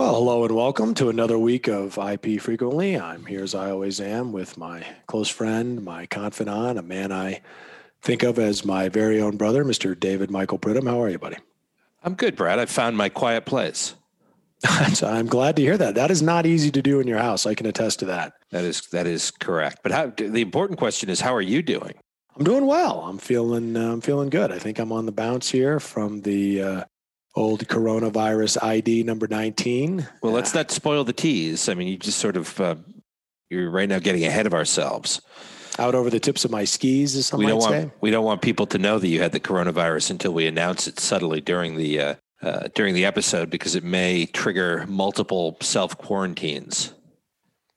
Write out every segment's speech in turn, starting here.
Well, hello and welcome to another week of IP Frequently. I'm here as I always am with my close friend, my confidant, a man I think of as my very own brother, Mr. David Michael Pridham. How are you, buddy? I'm good, Brad. I found my quiet place. I'm glad to hear that. That is not easy to do in your house. I can attest to that. That is that is correct. But how, the important question is, how are you doing? I'm doing well. I'm feeling uh, I'm feeling good. I think I'm on the bounce here from the uh, old coronavirus ID number 19. Well, let's not spoil the tease. I mean, you just sort of, uh, you're right now getting ahead of ourselves. Out over the tips of my skis, as some we don't say. want we don't want people to know that you had the coronavirus until we announce it subtly during the uh, uh, during the episode because it may trigger multiple self quarantines.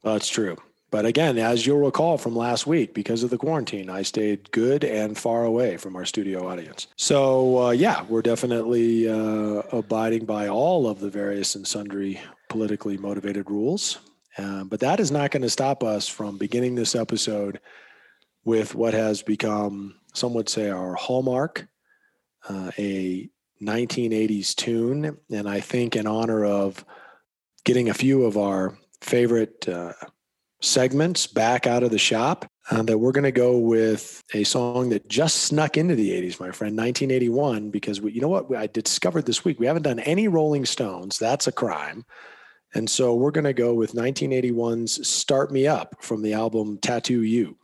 Well, that's true. But again, as you'll recall from last week, because of the quarantine, I stayed good and far away from our studio audience. So, uh, yeah, we're definitely uh, abiding by all of the various and sundry politically motivated rules. Um, but that is not going to stop us from beginning this episode with what has become, some would say, our hallmark, uh, a 1980s tune. And I think in honor of getting a few of our favorite uh, segments back out of the shop uh, that we're going to go with a song that just snuck into the 80s, my friend, 1981, because we, you know what I discovered this week? We haven't done any Rolling Stones. That's a crime. And so we're going to go with 1981's Start Me Up from the album Tattoo You.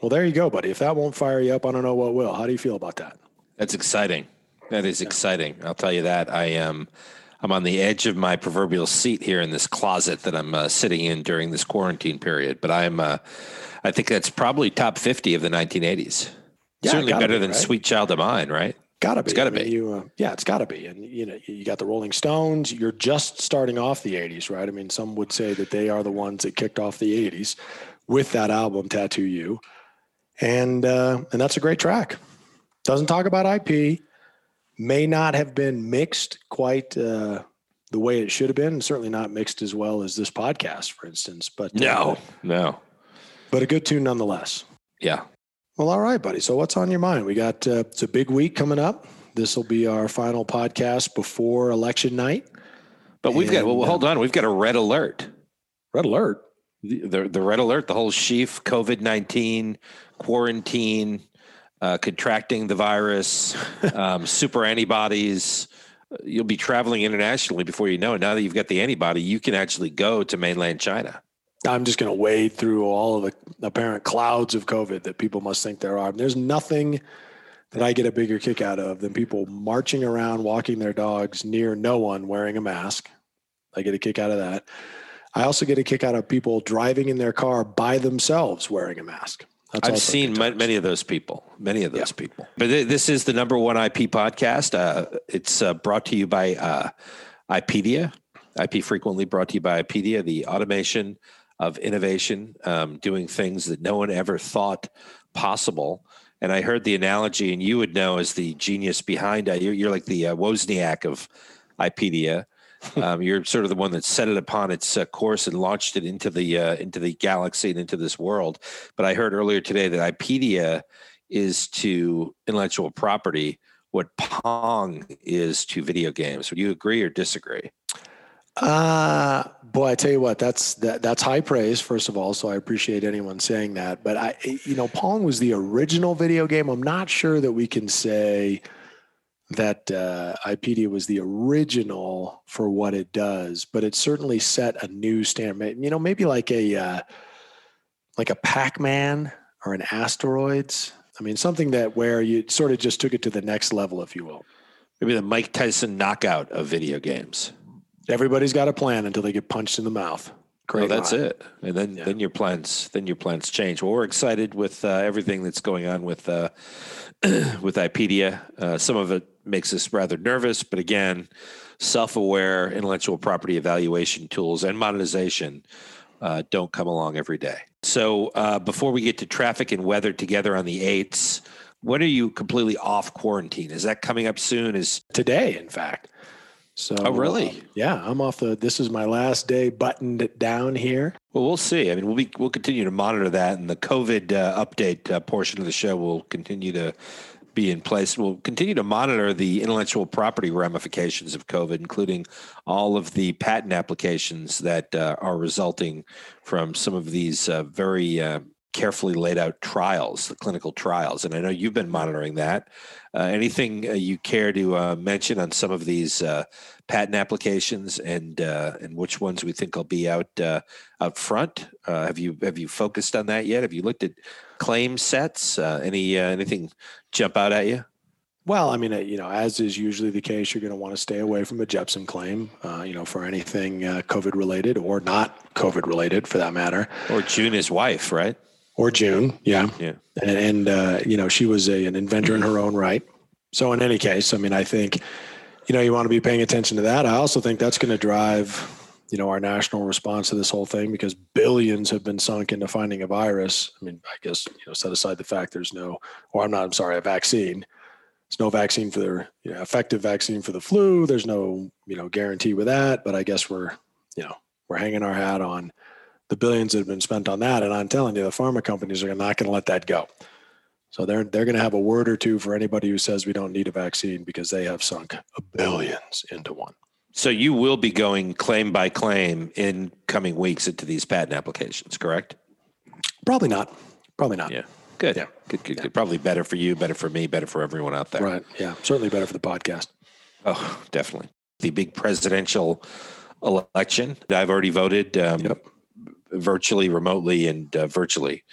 Well, there you go, buddy. If that won't fire you up, I don't know what will. How do you feel about that? That's exciting. That is exciting. I'll tell you that. I am. I'm on the edge of my proverbial seat here in this closet that I'm uh, sitting in during this quarantine period. But I'm. Uh, I think that's probably top 50 of the 1980s. Yeah, Certainly better be, than right? "Sweet Child of Mine," right? Gotta be. It's gotta I mean, be. You, uh, yeah, it's gotta be. And you know, you got the Rolling Stones. You're just starting off the '80s, right? I mean, some would say that they are the ones that kicked off the '80s with that album, "Tattoo You," and uh, and that's a great track. Doesn't talk about IP. May not have been mixed quite uh, the way it should have been, and certainly not mixed as well as this podcast, for instance. But uh, No, no. but a good tune nonetheless. Yeah. Well, all right, buddy. So, what's on your mind? We got uh, it's a big week coming up. This will be our final podcast before election night. But we've got. Well, uh, hold on. We've got a red alert. Red alert. The, the, the red alert, the whole sheaf, COVID 19, quarantine, uh, contracting the virus, um, super antibodies. You'll be traveling internationally before you know it. Now that you've got the antibody, you can actually go to mainland China. I'm just going to wade through all of the apparent clouds of COVID that people must think there are. There's nothing that I get a bigger kick out of than people marching around, walking their dogs near no one wearing a mask. I get a kick out of that. I also get a kick out of people driving in their car by themselves wearing a mask. That's I've seen many of those people, many of those people. But th- this is the number one IP podcast. Uh, it's uh, brought to you by uh, IPedia. IP frequently brought to you by IPedia, the automation of innovation, um, doing things that no one ever thought possible. And I heard the analogy, and you would know as the genius behind it. You're, you're like the uh, Wozniak of IPedia. Um, you're sort of the one that set it upon its uh, course and launched it into the uh, into the galaxy and into this world. But I heard earlier today that IPedia is to intellectual property what Pong is to video games. Would you agree or disagree? Uh boy, I tell you what, that's that, that's high praise, first of all. So I appreciate anyone saying that. But I, you know, Pong was the original video game. I'm not sure that we can say that uh, IPedia was the original for what it does, but it certainly set a new standard. You know, maybe like a uh, like a Pac-Man or an Asteroids. I mean, something that where you sort of just took it to the next level, if you will. Maybe the Mike Tyson knockout of video games. Everybody's got a plan until they get punched in the mouth. Well, that's line. it. And then Yeah. then your plans then your plans change. Well, we're excited with uh, everything that's going on with uh, with IPedia. Uh, some of it makes us rather nervous, but again, self-aware intellectual property evaluation tools and monetization uh, don't come along every day. So uh, before we get to traffic and weather together on the eights, when are you completely off quarantine? Is that coming up soon? Is today, in fact. So, Oh, really? uh, yeah, I'm off the. This is my last day buttoned down here. Well, we'll see. I mean, we'll be we'll continue to monitor that, and the COVID uh, update uh, portion of the show will continue to be in place. We'll continue to monitor the intellectual property ramifications of COVID, including all of the patent applications that uh, are resulting from some of these uh, very uh, carefully laid out trials, the clinical trials. And I know you've been monitoring that. Uh, anything uh, you care to uh, mention on some of these uh, patent applications and uh, and which ones we think will be out uh, out front? Uh, have you have you focused on that yet? Have you looked at claim sets? Uh, any uh, anything jump out at you? Well, I mean, you know, as is usually the case, you're going to want to stay away from a Jepson claim, uh, you know, for anything uh, COVID related or not COVID related, for that matter, Or June, his wife, right? Or June. Yeah, Yeah. and, and uh, you know, she was a, an inventor in her own right. So, in any case, I mean, I think, you know, you want to be paying attention to that. I also think that's going to drive, you know, our national response to this whole thing because billions have been sunk into finding a virus. I mean, I guess you know, set aside the fact there's no, or I'm not, I'm sorry, a vaccine. There's no vaccine for the you know, effective vaccine for the flu. There's no, you know, guarantee with that. But I guess we're, you know, we're hanging our hat on the billions that have been spent on that. And I'm telling you, the pharma companies are not going to let that go. So they're they're going to have a word or two for anybody who says we don't need a vaccine because they have sunk billions into one. So you will be going claim by claim in coming weeks into these patent applications, correct? Probably not. Probably not. Yeah. Good. Yeah. Good, good, good. Probably better for you, better for me, better for everyone out there. Right. Yeah. Certainly better for the podcast. Oh, definitely. The big presidential election. I've already voted um, Yep. Virtually, remotely, and uh, virtually.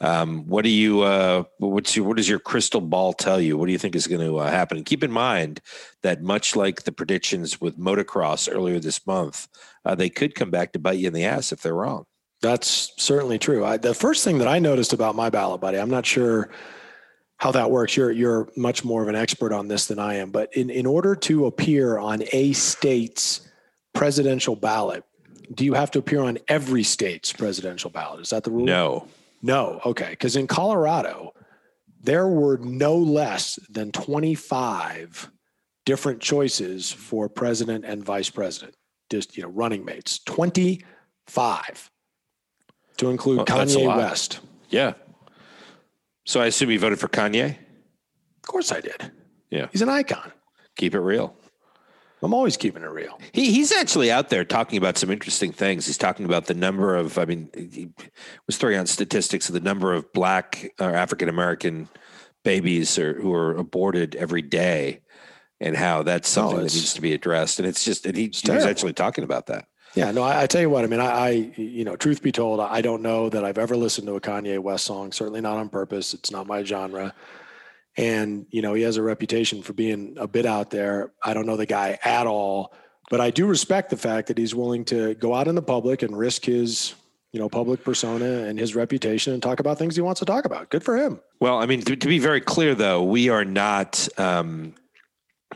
Um, what do you? Uh, what's your? What does your crystal ball tell you? What do you think is going to uh, happen? Keep in mind that much like the predictions with motocross earlier this month, uh, they could come back to bite you in the ass if they're wrong. That's certainly true. I, the first thing that I noticed about my ballot, buddy, I'm not sure how that works. You're you're much more of an expert on this than I am. But in, in order to appear on a state's presidential ballot, do you have to appear on every state's presidential ballot? Is that the rule? No. No. Okay. Because in Colorado, there were no less than 25 different choices for president and vice president, just, you know, running mates. 25 to include Well, Kanye. West. Yeah. So I assume you voted for Kanye. Of course I did. Yeah. He's an icon. Keep it real. I'm always keeping it real. He he's actually out there talking about some interesting things. He's talking about the number of, I mean, he was throwing out statistics of the number of black uh, or African American babies or, who are aborted every day, and how that's something that Oh, needs to be addressed. And it's just, and he, he was actually talking about that. Yeah, no, I, I tell you what, I mean, I, I, you know, truth be told, I don't know that I've ever listened to a Kanye West song, certainly not on purpose. It's not my genre. And, you know, he has a reputation for being a bit out there. I don't know the guy at all, but I do respect the fact that he's willing to go out in the public and risk his, you know, public persona and his reputation and talk about things he wants to talk about. Good for him. Well, I mean, to, to be very clear, though, we are not, um,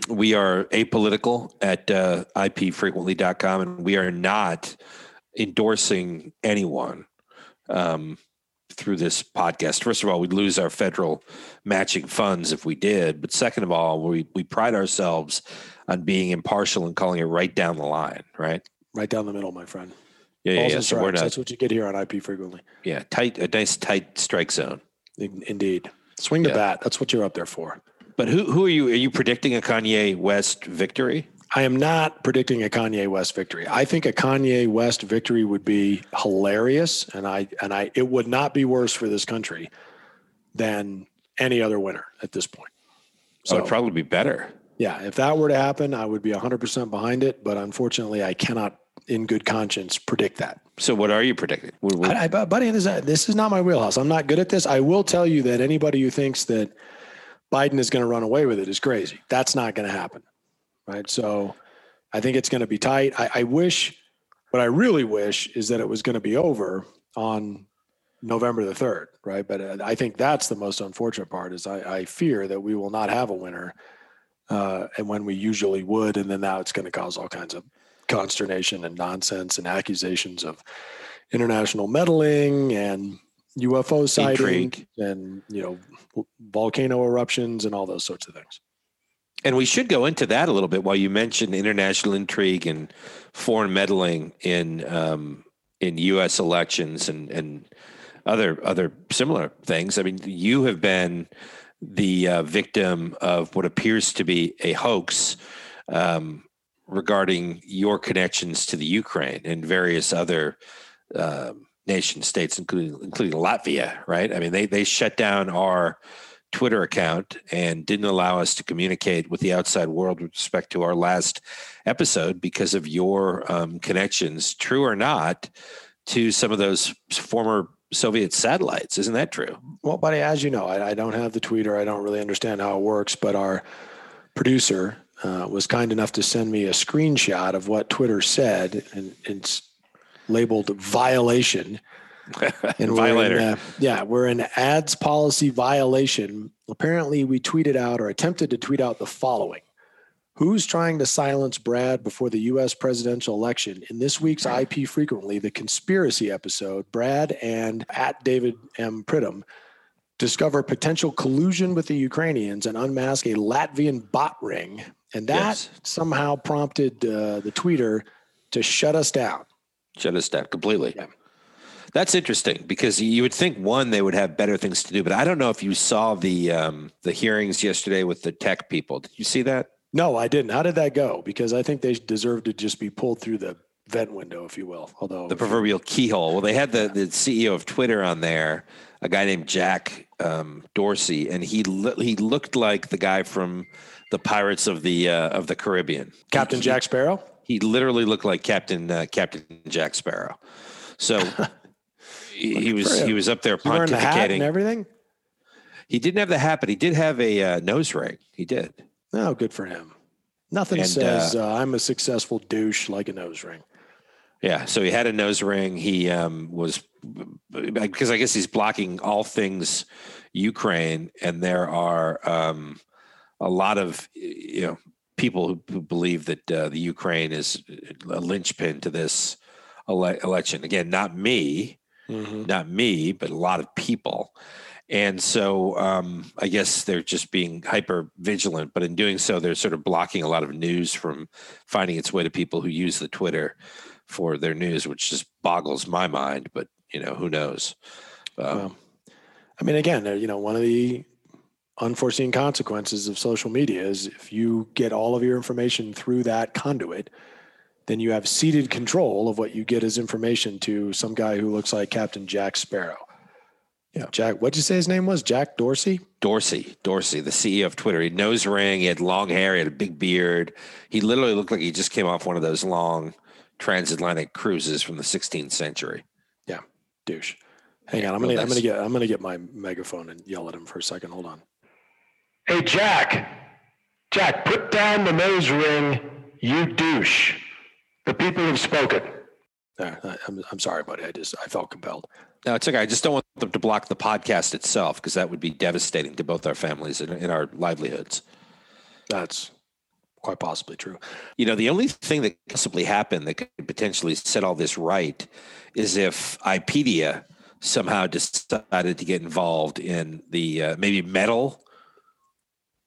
we are apolitical at uh, ipfrequently.com, and we are not endorsing anyone um, through this podcast. First of all, we'd lose our federal matching funds if we did. But second of all, we, we pride ourselves on being impartial and calling it right down the line, right? Right down the middle, my friend. Yeah, yeah, Balls yeah. and So we're not, That's what you get here on IP frequently. yeah, tight, a nice tight strike zone. In- Indeed. Swing the Yeah. bat. That's what you're up there for. But who, who are you? Are you predicting a Kanye West victory? I am not predicting a Kanye West victory. I think a Kanye West victory would be hilarious, and I and I it would not be worse for this country than any other winner at this point. Oh, so So it'd probably be better. yeah, if that were to happen, I would be 100% behind it. But unfortunately, I cannot, in good conscience, predict that. So what are you predicting? What- what- I, I, buddy, this, this is not my wheelhouse. I'm not good at this. I will tell you that anybody who thinks that Biden is going to run away with it is crazy. That's not going to happen. Right. So I think it's going to be tight. I, I wish, what I really wish is that it was going to be over on November the 3rd. Right. But uh, I think that's the most unfortunate part is I, I fear that we will not have a winner. Uh, and when we usually would, and then now it's going to cause all kinds of consternation and nonsense and accusations of international meddling and UFO sightings Intrigue. and you know volcano eruptions and all those sorts of things. And we should go into that a little bit while you mentioned international intrigue and foreign meddling in um, in U.S. elections and and other other similar things. I mean, you have been the uh, victim of what appears to be a hoax um, regarding your connections to the Ukraine and various other uh, nation states, including including Latvia. Right? I mean, they they shut down our Twitter account and didn't allow us to communicate with the outside world with respect to our last episode because of your um, connections, true or not, to some of those former Soviet satellites. Isn't that true? Well, buddy, as you know, I, I don't have the tweeter. I don't really understand how it works, but our producer uh, was kind enough to send me a screenshot of what Twitter said, and it's labeled violation. and Violator. In, uh, yeah, we're in ads policy violation. Apparently, we tweeted out or attempted to tweet out the following Who's trying to silence Brad before the US presidential election? In this week's IP Frequently, the conspiracy episode, Brad and at David M. Pridham discover potential collusion with the Ukrainians and unmask a Latvian bot ring. And that yes. somehow prompted uh, the tweeter to shut us down. Shut us down completely. Yeah. That's interesting because you would think one they would have better things to do, but I don't know if you saw the um, the hearings yesterday with the tech people. Did you see that? No, I didn't. How did that go? Because I think they deserve to just be pulled through the vent window, if you will. Although the proverbial keyhole. Well, they had the the CEO of Twitter on there, a guy named Jack um, Dorsey, and he he looked like the guy from the Pirates of the uh, of the Caribbean, Captain he, Jack Sparrow. He literally looked like Captain uh, Captain Jack Sparrow. So he, was he was up there pontificating and everything. He didn't have the hat, but he did have a uh, nose ring. He did. Oh, good for him. Nothing and, says uh, uh, I'm a successful douche like a nose ring. Yeah, so he had a nose ring. He um, was because I guess he's blocking all things Ukraine, and there are um, a lot of you know people who, who believe that uh, the Ukraine is a linchpin to this ele- election. Again, not me, mm-hmm. not me, but a lot of people. And so um, I guess they're just being hyper vigilant, but in doing so, they're sort of blocking a lot of news from finding its way to people who use the Twitter for their news, which just boggles my mind. But you know, who knows? Um, well, I mean, again, you know, one of the unforeseen consequences of social media is if you get all of your information through that conduit, then you have ceded control of what you get as information to some guy who looks like Captain Jack Sparrow. Yeah. Jack, what'd you say his name was? Jack Dorsey? Dorsey, Dorsey, the CEO of Twitter. He had nose ring, he had long hair, he had a big beard. He literally looked like he just came off one of those long transatlantic cruises from the 16th century. Yeah, douche. Hang on, I'm gonna I'm gonna get I'm gonna get my megaphone and yell at him for a second. Hold on. Hey Jack, Jack, put down the nose ring, you douche. The people have spoken. There, I'm, I'm sorry, buddy. I just I felt compelled. No, it's okay. I just don't want them to block the podcast itself because that would be devastating to both our families and, and our livelihoods. That's quite possibly true. You know, the only thing that possibly happened that could potentially set all this right is if IPedia somehow decided to get involved in the uh, maybe meddle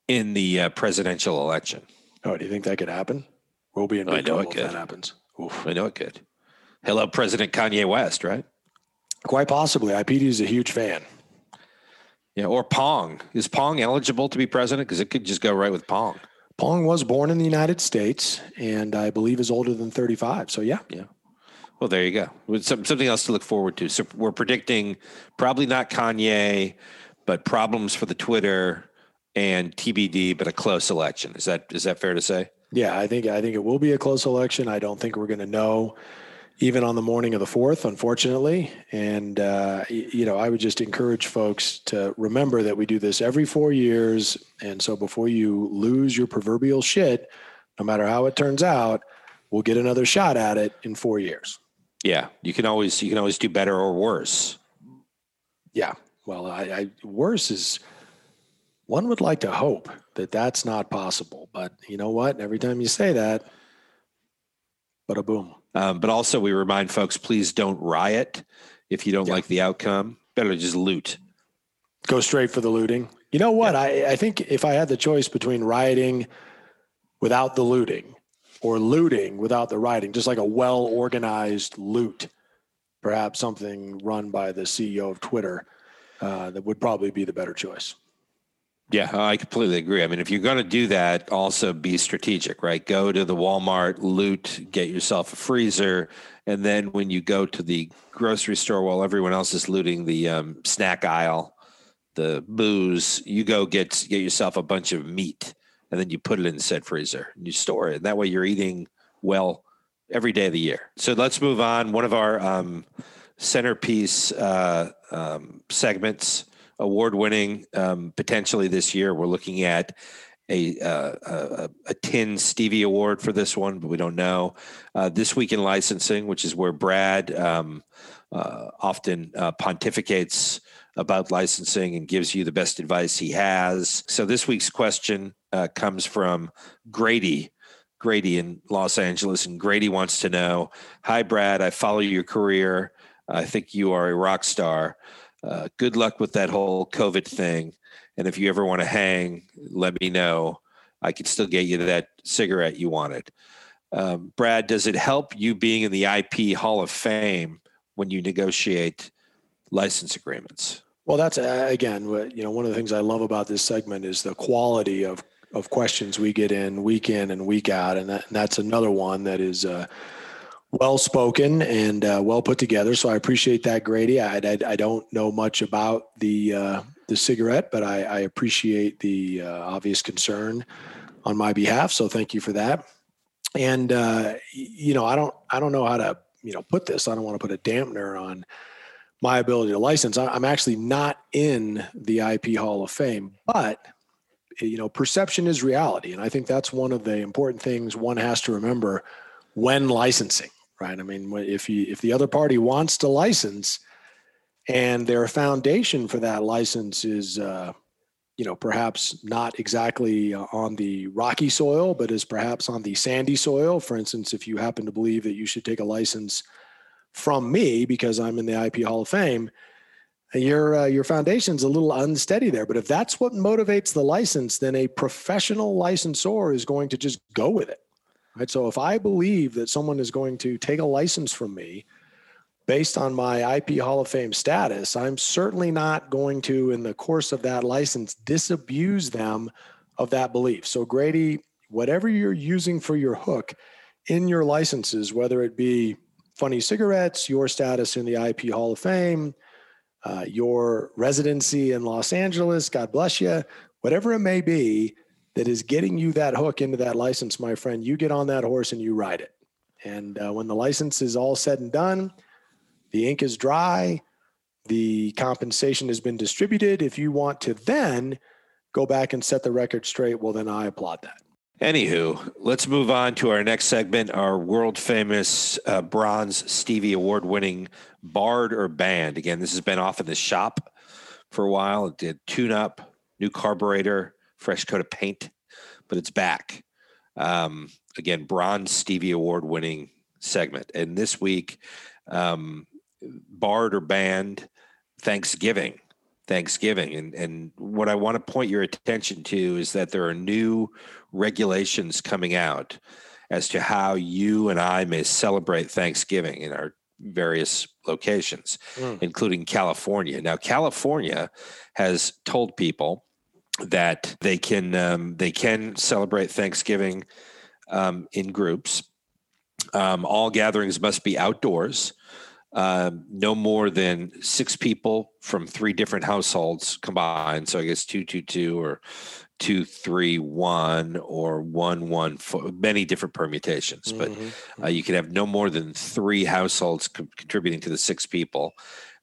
in the uh, presidential election. Oh, do you think that could happen? We'll be in big I know it could. that happens. Oof. I know it could. Hello, President Kanye West, right? Quite possibly. IPedia is a huge fan. Yeah, or Pong. Is Pong eligible to be president? Because it could just go right with Pong. Pong was born in the United States and I believe is older than 35. So, yeah. Yeah. Well, there you go. something else to look forward to. So, we're predicting probably not Kanye, but problems for the Twitter and TBD, but a close election. Is that is that fair to say? Yeah, I think I think it will be a close election. I don't think we're going to know even on the morning of the fourth, unfortunately. And, uh, you know, I would just encourage folks to remember that we do this every four years. And so before you lose your proverbial shit, no matter how it turns out, we'll get another shot at it in four years. Yeah. You can always, you can always do better or worse. Yeah. Well, I, I worse is one would like to hope that that's not possible, but you know what? Every time you say that, but a boom. Um, but also, we remind folks please don't riot if you don't yeah. like the outcome. Better just loot. Go straight for the looting. You know what? Yeah. I, I think if I had the choice between rioting without the looting or looting without the rioting, just like a well organized loot, perhaps something run by the CEO of Twitter, uh, that would probably be the better choice. Yeah, I completely agree. I mean, if you're going to do that, also be strategic, right? Go to the Walmart, loot, get yourself a freezer, and then when you go to the grocery store while everyone else is looting the um, snack aisle, the booze, you go get get yourself a bunch of meat, and then you put it in said freezer and you store it. And that way, you're eating well every day of the year. So let's move on. One of our um, centerpiece uh, um, segments award winning um, potentially this year. We're looking at a, uh, a, a tin Stevie Award for this one, but we don't know. Uh, this week in licensing, which is where Brad um, uh, often uh, pontificates about licensing and gives you the best advice he has. So this week's question uh, comes from Grady. Grady in Los Angeles, and Grady wants to know Hi, Brad. I follow your career. I think you are a rock star uh, good luck with that whole COVID thing. And if you ever want to hang, let me know. I can still get you that cigarette you wanted. Um, Brad, does it help you being in the IP Hall of Fame when you negotiate license agreements? Well, that's uh, again, you know, one of the things I love about this segment is the quality of of questions we get in week in and week out, and, that, and that's another one that is. Uh, well spoken and uh, well put together. So I appreciate that, Grady. I, I, I don't know much about the uh, the cigarette, but I, I appreciate the uh, obvious concern on my behalf. So thank you for that. And uh, you know, I don't I don't know how to you know put this. I don't want to put a dampener on my ability to license. I'm actually not in the IP Hall of Fame, but you know, perception is reality, and I think that's one of the important things one has to remember when licensing right? I mean, if you if the other party wants to license, and their foundation for that license is, uh, you know, perhaps not exactly uh, on the rocky soil, but is perhaps on the sandy soil. For instance, if you happen to believe that you should take a license from me because I'm in the IP Hall of Fame, your uh, your foundation's a little unsteady there. But if that's what motivates the license, then a professional licensor is going to just go with it. Right. So if I believe that someone is going to take a license from me based on my IP Hall of Fame status, I'm certainly not going to, in the course of that license, disabuse them of that belief. So, Grady, whatever you're using for your hook in your licenses, whether it be funny cigarettes, your status in the IP Hall of Fame, uh, your residency in Los Angeles, God bless you, whatever it may be, that is getting you that hook into that license, my friend, you get on that horse and you ride it. And uh, when the license is all said and done, the ink is dry, the compensation has been distributed. If you want to then go back and set the record straight, well, then I applaud that. Anywho, let's move on to our next segment, our world famous uh, bronze Stevie award winning Barred or Banned. Again, this has been off in the shop for a while. It did tune up, new carburetor, fresh coat of paint, but it's back. Um, again, bronze Stevie Award winning segment. And this week, um, barred or banned Thanksgiving. Thanksgiving. And, and what I want to point your attention to is that there are new regulations coming out as to how you and I may celebrate Thanksgiving in our various locations, mm. including California. Now, California has told people that they can um, they can celebrate Thanksgiving um, in groups. Um, all gatherings must be outdoors. Um, no more than six people from three different households combined. So I guess two two two or two three one or one one four, many different permutations. But mm-hmm. uh, you can have no more than three households co- contributing to the six people.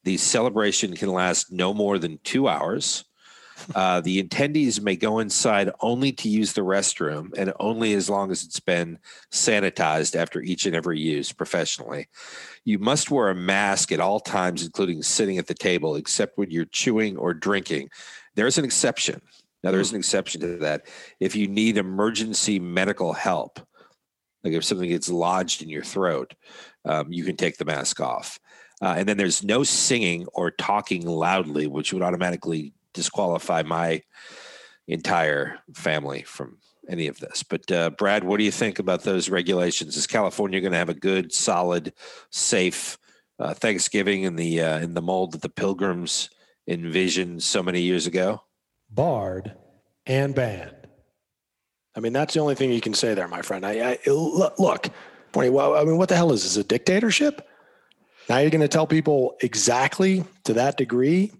The celebration can last no more than two hours. Uh, the attendees may go inside only to use the restroom and only as long as it's been sanitized after each and every use professionally. You must wear a mask at all times, including sitting at the table, except when you're chewing or drinking. There's an exception. Now, there's an exception to that. If you need emergency medical help, like if something gets lodged in your throat, um, you can take the mask off. Uh, and then there's no singing or talking loudly, which would automatically disqualify my entire family from any of this. But uh, Brad, what do you think about those regulations? Is California going to have a good, solid, safe uh, Thanksgiving in the uh, in the mold that the Pilgrims envisioned so many years ago? Barred and banned. I mean, that's the only thing you can say there, my friend. I, I look, well, I mean, what the hell is this? A dictatorship? Now you're going to tell people exactly to that degree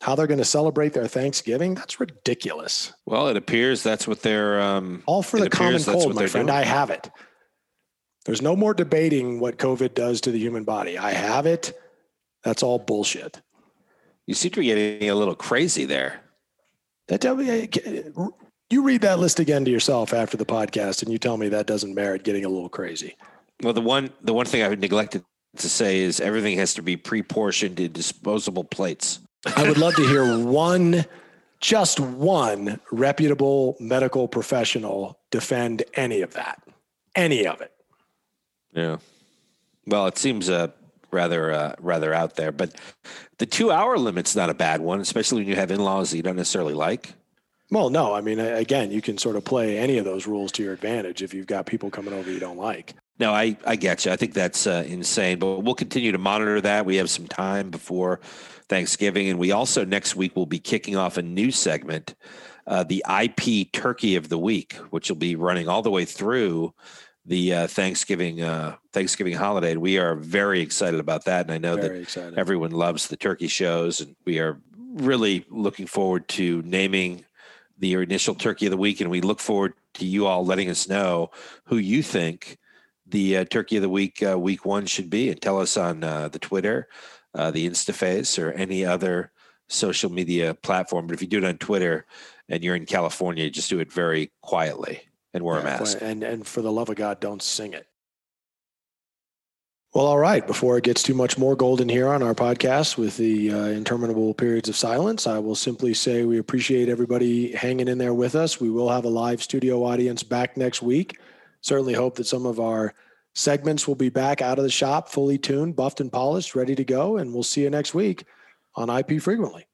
how they're going to celebrate their Thanksgiving? That's ridiculous. Well, it appears that's what they're um, all for the common cold, my friend. Doing. I have it. There's no more debating what COVID does to the human body. I have it. That's all bullshit. You seem to be getting a little crazy there. That me, you read that list again to yourself after the podcast, and you tell me that doesn't merit getting a little crazy. Well, the one the one thing I've neglected to say is everything has to be pre-portioned in disposable plates. I would love to hear one, just one reputable medical professional defend any of that, any of it. Yeah. Well, it seems uh, rather uh, rather out there, but the two hour limit's not a bad one, especially when you have in laws that you don't necessarily like. Well, no, I mean, again, you can sort of play any of those rules to your advantage if you've got people coming over you don't like. No, I, I get you. I think that's uh, insane, but we'll continue to monitor that. We have some time before Thanksgiving. And we also next week will be kicking off a new segment, uh, the IP Turkey of the Week, which will be running all the way through the uh, Thanksgiving uh, Thanksgiving holiday. And we are very excited about that. And I know very that excited. everyone loves the turkey shows, and we are really looking forward to naming the initial turkey of the week. And we look forward to you all letting us know who you think the uh, turkey of the week uh, week one should be, and tell us on uh, the Twitter uh, the InstaFace or any other social media platform. But if you do it on Twitter and you're in California, just do it very quietly and wear yeah, a mask. And and for the love of God, don't sing it. Well, all right. Before it gets too much more golden here on our podcast with the uh, interminable periods of silence, I will simply say we appreciate everybody hanging in there with us. We will have a live studio audience back next week. Certainly hope that some of our Segments will be back out of the shop, fully tuned, buffed and polished, ready to go. And we'll see you next week on IP Frequently.